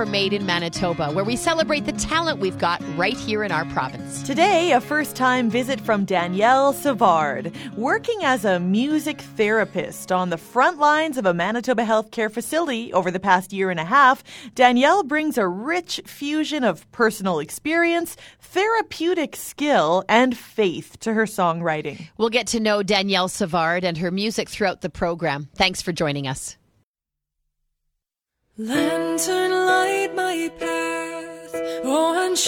It's time for Made in Manitoba, where we celebrate the talent we've got right here in our province. Today, a first time visit from Danielle Savard. Working as a music therapist on the front lines of a Manitoba healthcare facility over the past year and a half, Danielle brings a rich fusion of personal experience, therapeutic skill, and faith to her songwriting. We'll get to know Danielle Savard and her music throughout the program. Thanks for joining us. Lantern, light my path, oh, and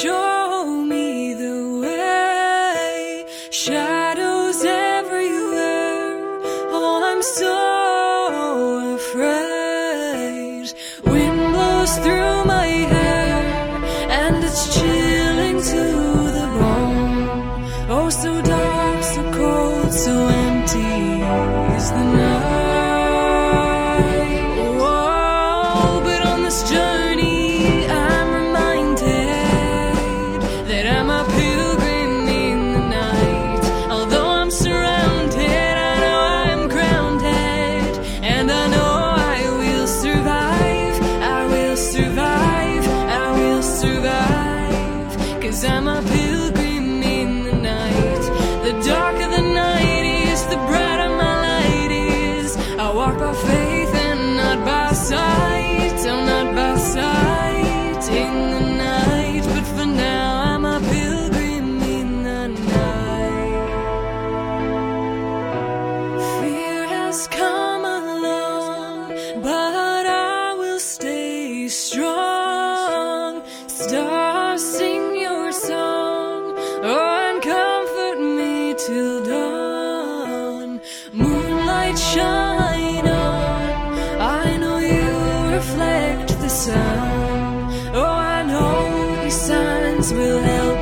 sun. Oh, I know these signs will help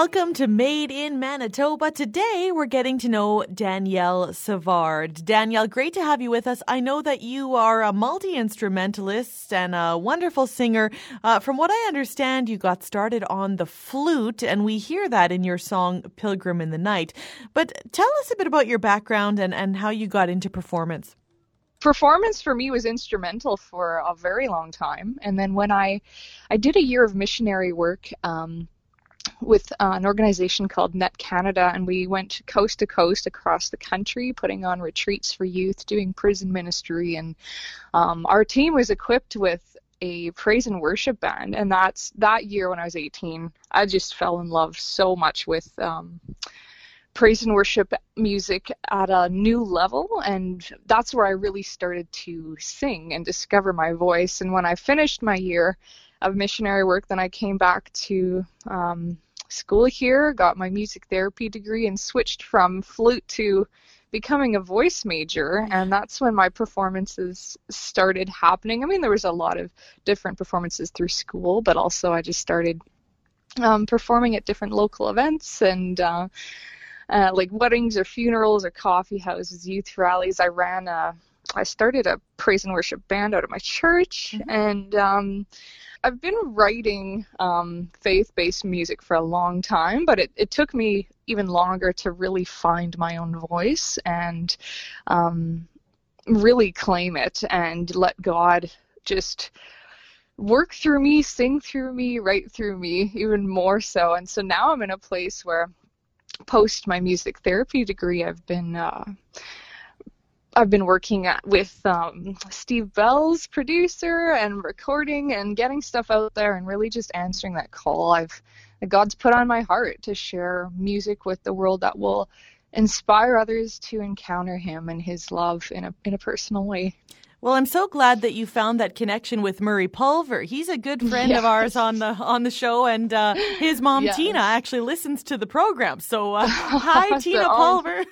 Welcome to Made in Manitoba. Today we're getting to know Danielle Savard. Danielle, great to have you with us. I know that you are a multi instrumentalist and a wonderful singer. Uh, from what I understand, you got started on the flute, and we hear that in your song Pilgrim in the Night. But tell us a bit about your background and, and how you got into performance. performance for me was instrumental for a very long time and then when i i did a year of missionary work um, with uh, an organization called net canada and we went coast to coast across the country putting on retreats for youth doing prison ministry and um, our team was equipped with a praise and worship band and that's that year when i was 18 i just fell in love so much with um, praise and worship music at a new level and that's where I really started to sing and discover my voice and when I finished my year of missionary work then I came back to um, school here got my music therapy degree and switched from flute to becoming a voice major and that's when my performances started happening I mean there was a lot of different performances through school but also I just started um, performing at different local events and uh, uh, like weddings or funerals or coffee houses, youth rallies. I ran a, I started a praise and worship band out of my church, and um, I've been writing um, faith-based music for a long time, but it, it took me even longer to really find my own voice and um, really claim it and let God just work through me, sing through me, write through me, even more so. And so now I'm in a place where, post my music therapy degree, I've been. Uh, I've been working at, with um, Steve Bell's producer and recording and getting stuff out there and really just answering that call I've God's put on my heart to share music with the world that will inspire others to encounter Him and His love in a in a personal way. Well, I'm so glad that you found that connection with Murray Pulver. He's a good friend yes. of ours on the on the show, and uh, his mom yes. Tina actually listens to the program. So, uh, hi, Tina Pulver.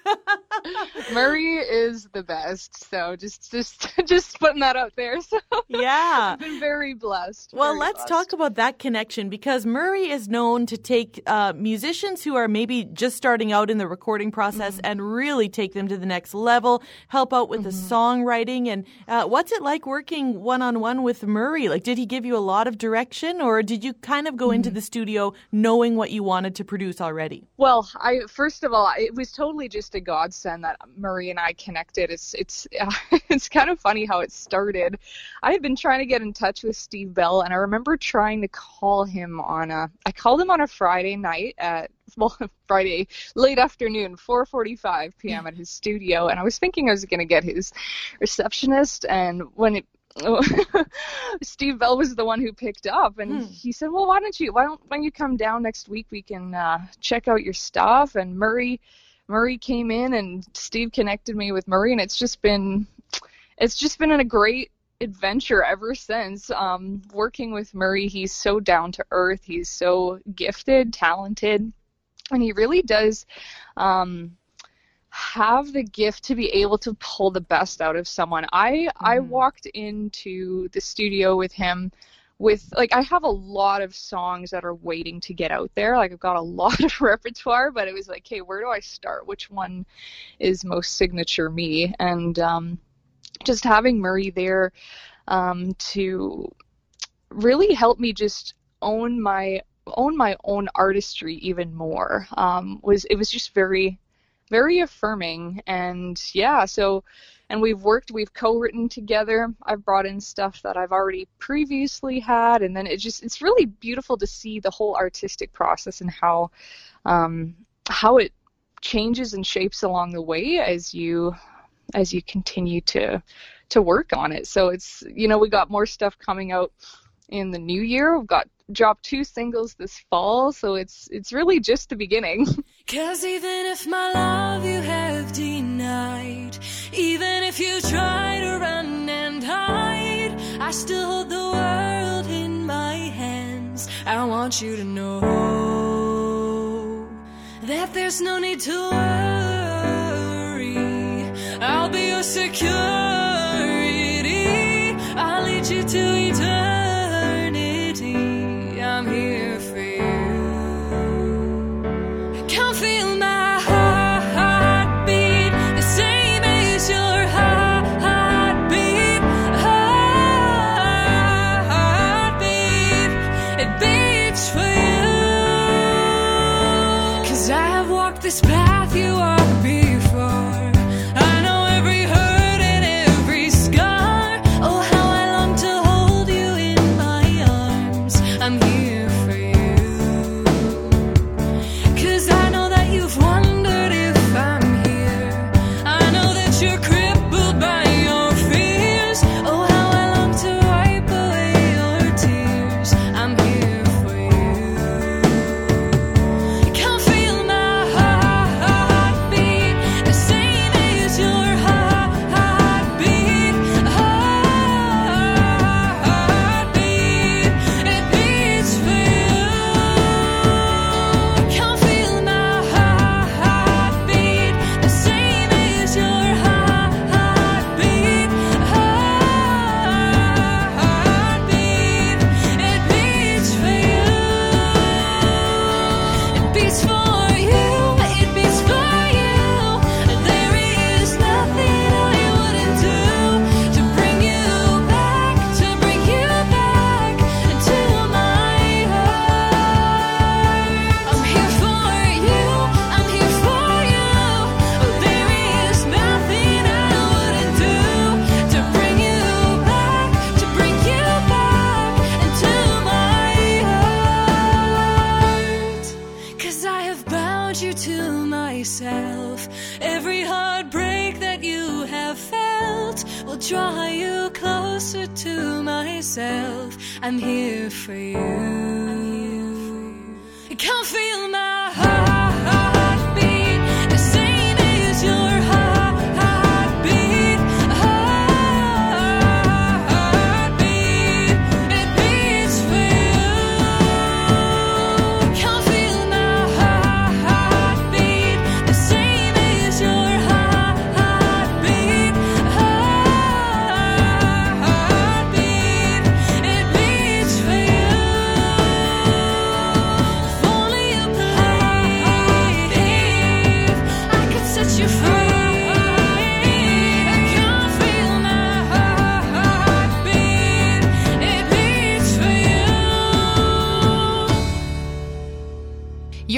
Murray is the best. So just just just putting that out there. So yeah, I've been very blessed. Well, very let's blessed. talk about that connection because Murray is known to take uh, musicians who are maybe just starting out in the recording process mm-hmm. and really take them to the next level, help out with mm-hmm. the songwriting and. Uh, what's it like working one on one with Murray? Like, did he give you a lot of direction, or did you kind of go mm-hmm. into the studio knowing what you wanted to produce already? Well, I first of all, it was totally just a godsend that Murray and I connected. It's it's uh, it's kind of funny how it started. I had been trying to get in touch with Steve Bell, and I remember trying to call him on a. I called him on a Friday night at Friday late afternoon, 4:45 p.m. at his studio, and I was thinking I was going to get his receptionist, and when it Steve Bell was the one who picked up, and hmm. he said, "Well, why don't you why don't why don't you come down next week? We can uh, check out your stuff." And Murray Murray came in, and Steve connected me with Murray, and it's just been it's just been a great adventure ever since. Um, working with Murray, he's so down to earth. He's so gifted, talented, and he really does. Um, have the gift to be able to pull the best out of someone. I mm. I walked into the studio with him with like I have a lot of songs that are waiting to get out there. Like I've got a lot of repertoire, but it was like, hey, where do I start? Which one is most signature me? And um, just having Murray there um, to really help me just own my own my own artistry even more. Um, was it was just very very affirming. And yeah so and we've worked we've co-written together. I've brought in stuff that i've already previously had. And then it just it's really beautiful to see the whole artistic process and how um, how it changes and shapes along the way as you as you continue to to work on it. So it's you know we got more stuff coming out in the new year. We've got dropped two singles this fall so it's it's really just the beginning Cause even if my love you have denied, even if you try to run and hide, I still hold the world in my hands. I want you to know that there's no need to worry. I'll be your security. To myself. I'm here for you. I can't feel my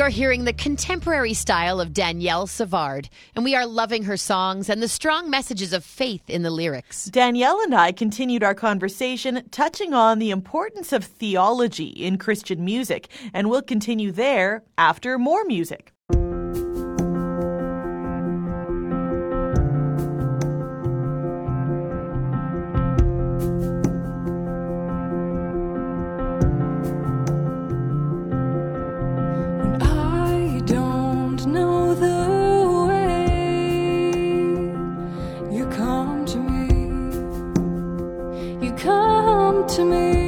You're hearing the contemporary style of Danielle Savard, and we are loving her songs and the strong messages of faith in the lyrics. Danielle and I continued our conversation touching on the importance of theology in Christian music, and we'll continue there after more music. To me.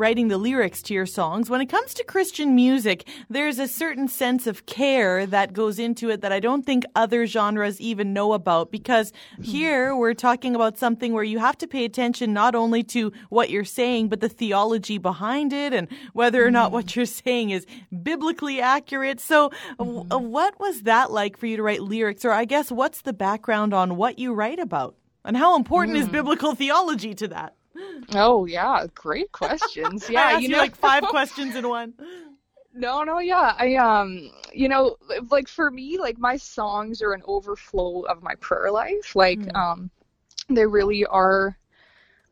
Writing the lyrics to your songs, when it comes to Christian music, there's a certain sense of care that goes into it that I don't think other genres even know about because here we're talking about something where you have to pay attention not only to what you're saying, but the theology behind it and whether or not what mm. you're saying is biblically accurate. So, w- mm-hmm. uh, what was that like for you to write lyrics? Or I guess what's the background on what you write about? And how important is mm. biblical theology to that? Oh yeah, great questions. Yeah, you know, like five questions in one. No, no, yeah. I um, you know, like for me, like my songs are an overflow of my prayer life. Like Mm. um, they really are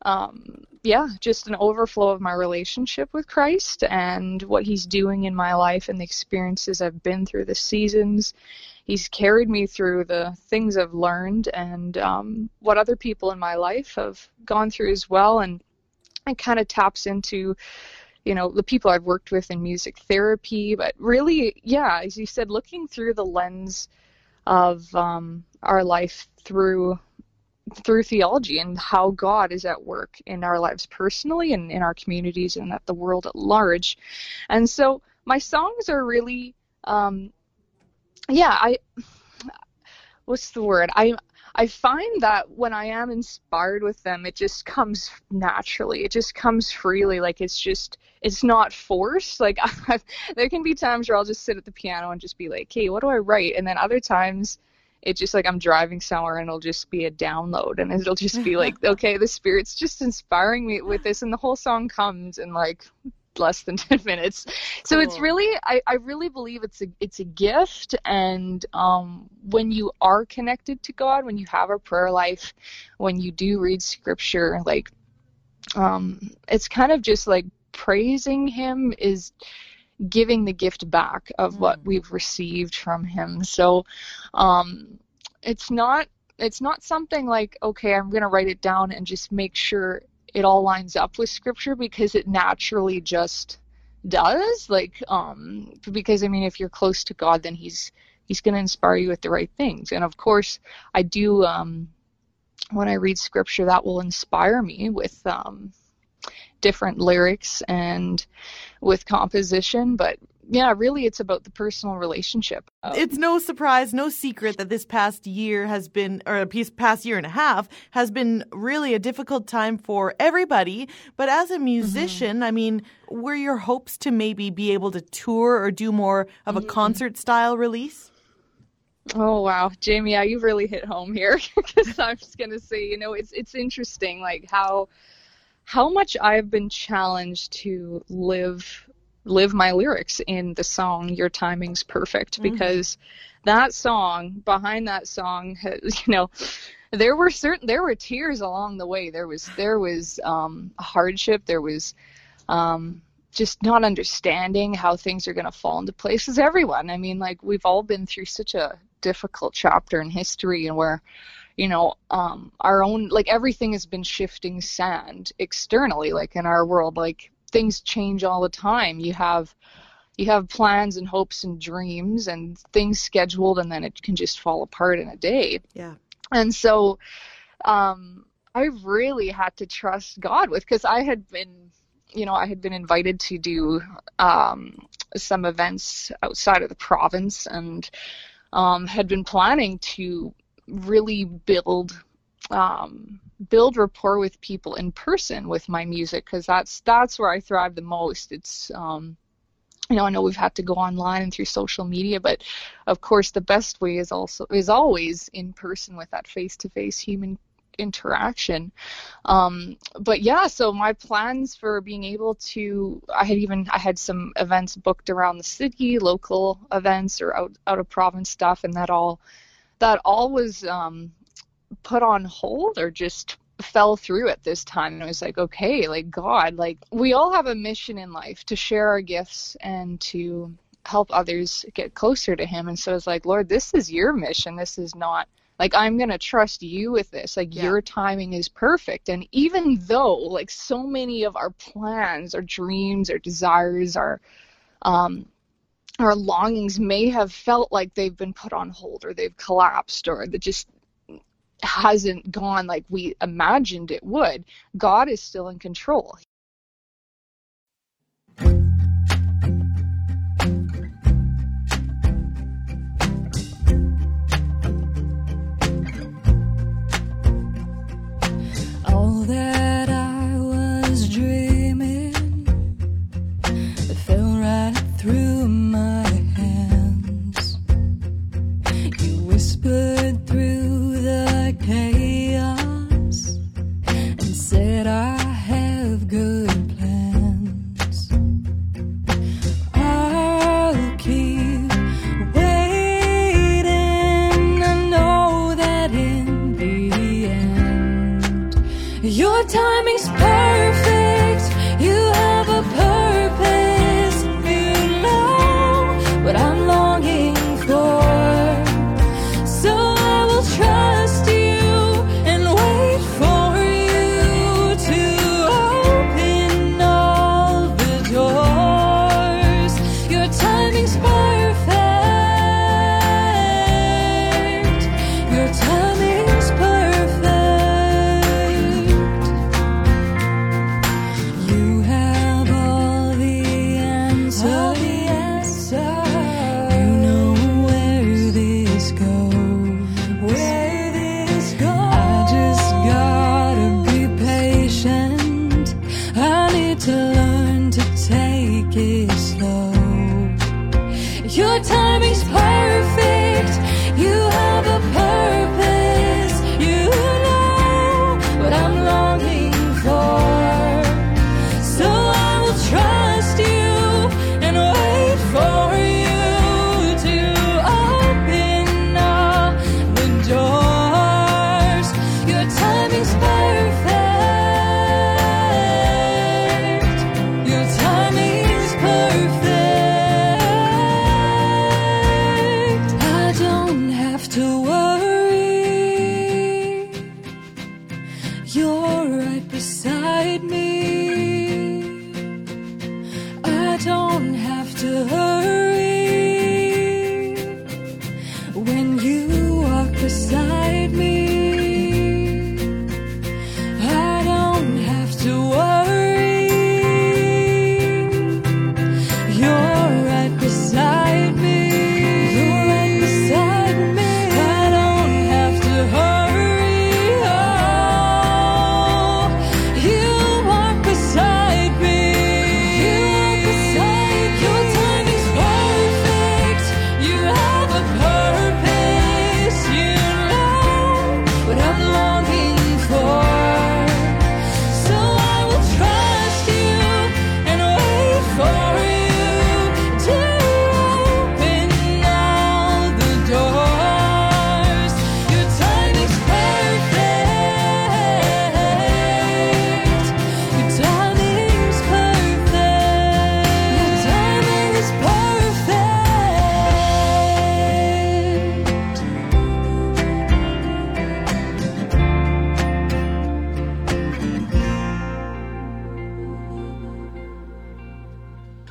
um, yeah, just an overflow of my relationship with Christ and what he's doing in my life and the experiences I've been through, the seasons. He's carried me through the things I've learned and um, what other people in my life have gone through as well and it kind of taps into you know the people I've worked with in music therapy, but really, yeah, as you said, looking through the lens of um, our life through through theology and how God is at work in our lives personally and in our communities and at the world at large. And so my songs are really, um, yeah, I what's the word? I I find that when I am inspired with them, it just comes naturally. It just comes freely. Like it's just, it's not forced. Like i there can be times where I'll just sit at the piano and just be like, "Hey, what do I write?" And then other times, it's just like I'm driving somewhere and it'll just be a download, and it'll just be like, "Okay, the spirit's just inspiring me with this," and the whole song comes and like less than 10 minutes. So it's really I, I really believe it's a it's a gift. And um when you are connected to god when you have a prayer life when you do read scripture like um it's kind of just like praising him is giving the gift back of what Mm. we've received from him. So um it's not it's not something like okay i'm going to write it down and just make sure it all lines up with scripture because it naturally just does like um because i mean if you're close to god then he's he's going to inspire you with the right things. And of course i do um when i read scripture that will inspire me with um different lyrics and with composition but yeah really it's about the personal relationship of- It's no surprise, no secret that this past year has been, or a piece- past year and a half has been really a difficult time for everybody. But as a mm-hmm. musician, I mean, were your hopes to maybe be able to tour or do more of a mm-hmm. concert style release? Oh wow, Jamie, yeah, you've really hit home here because I'm just gonna say, you know, it's it's interesting like how how much I've been challenged to live live my lyrics in the song Your Timing's Perfect because that song behind that song has, you know there were certain there were tears along the way. There was there was um hardship. There was um just not understanding how things are going to fall into place as everyone. I mean like we've all been through such a difficult chapter in history and where you know um our own like everything has been shifting sand externally like in our world. Like things change all the time you have you have plans and hopes and dreams and things scheduled and then it can just fall apart in a day Yeah. and so um i really had to trust god with because i had been you know i had been invited to do um some events outside of the province and um had been planning to really build um build rapport with people in person with my music because that's that's where i thrive the most it's um you know, I know we've had to go online and through social media, but of course the best way is also is always in person with that face-to-face human interaction. Um, but yeah, so my plans for being able to, I had even I had some events booked around the city, local events or out out of province stuff, and that all that all was um, put on hold or just fell through at this time. And I was like okay like god like we all have a mission in life to share our gifts and to help others get closer to him. And so it's like lord this is your mission. This is not like i'm going to trust you with this. Like Yeah. your timing is perfect. And even though like so many of our plans our dreams our desires our um our longings may have felt like they've been put on hold or they've collapsed or that just hasn't gone like we imagined it would, God is still in control.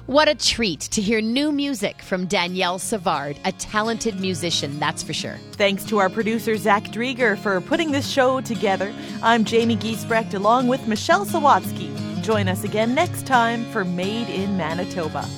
What a treat to hear new music from Danielle Savard, a talented musician, that's for sure. Thanks to our producer, Zach Drieger, for putting this show together. I'm Jamie Giesbrecht along with Michelle Sawatsky. Join us again next time for Made in Manitoba.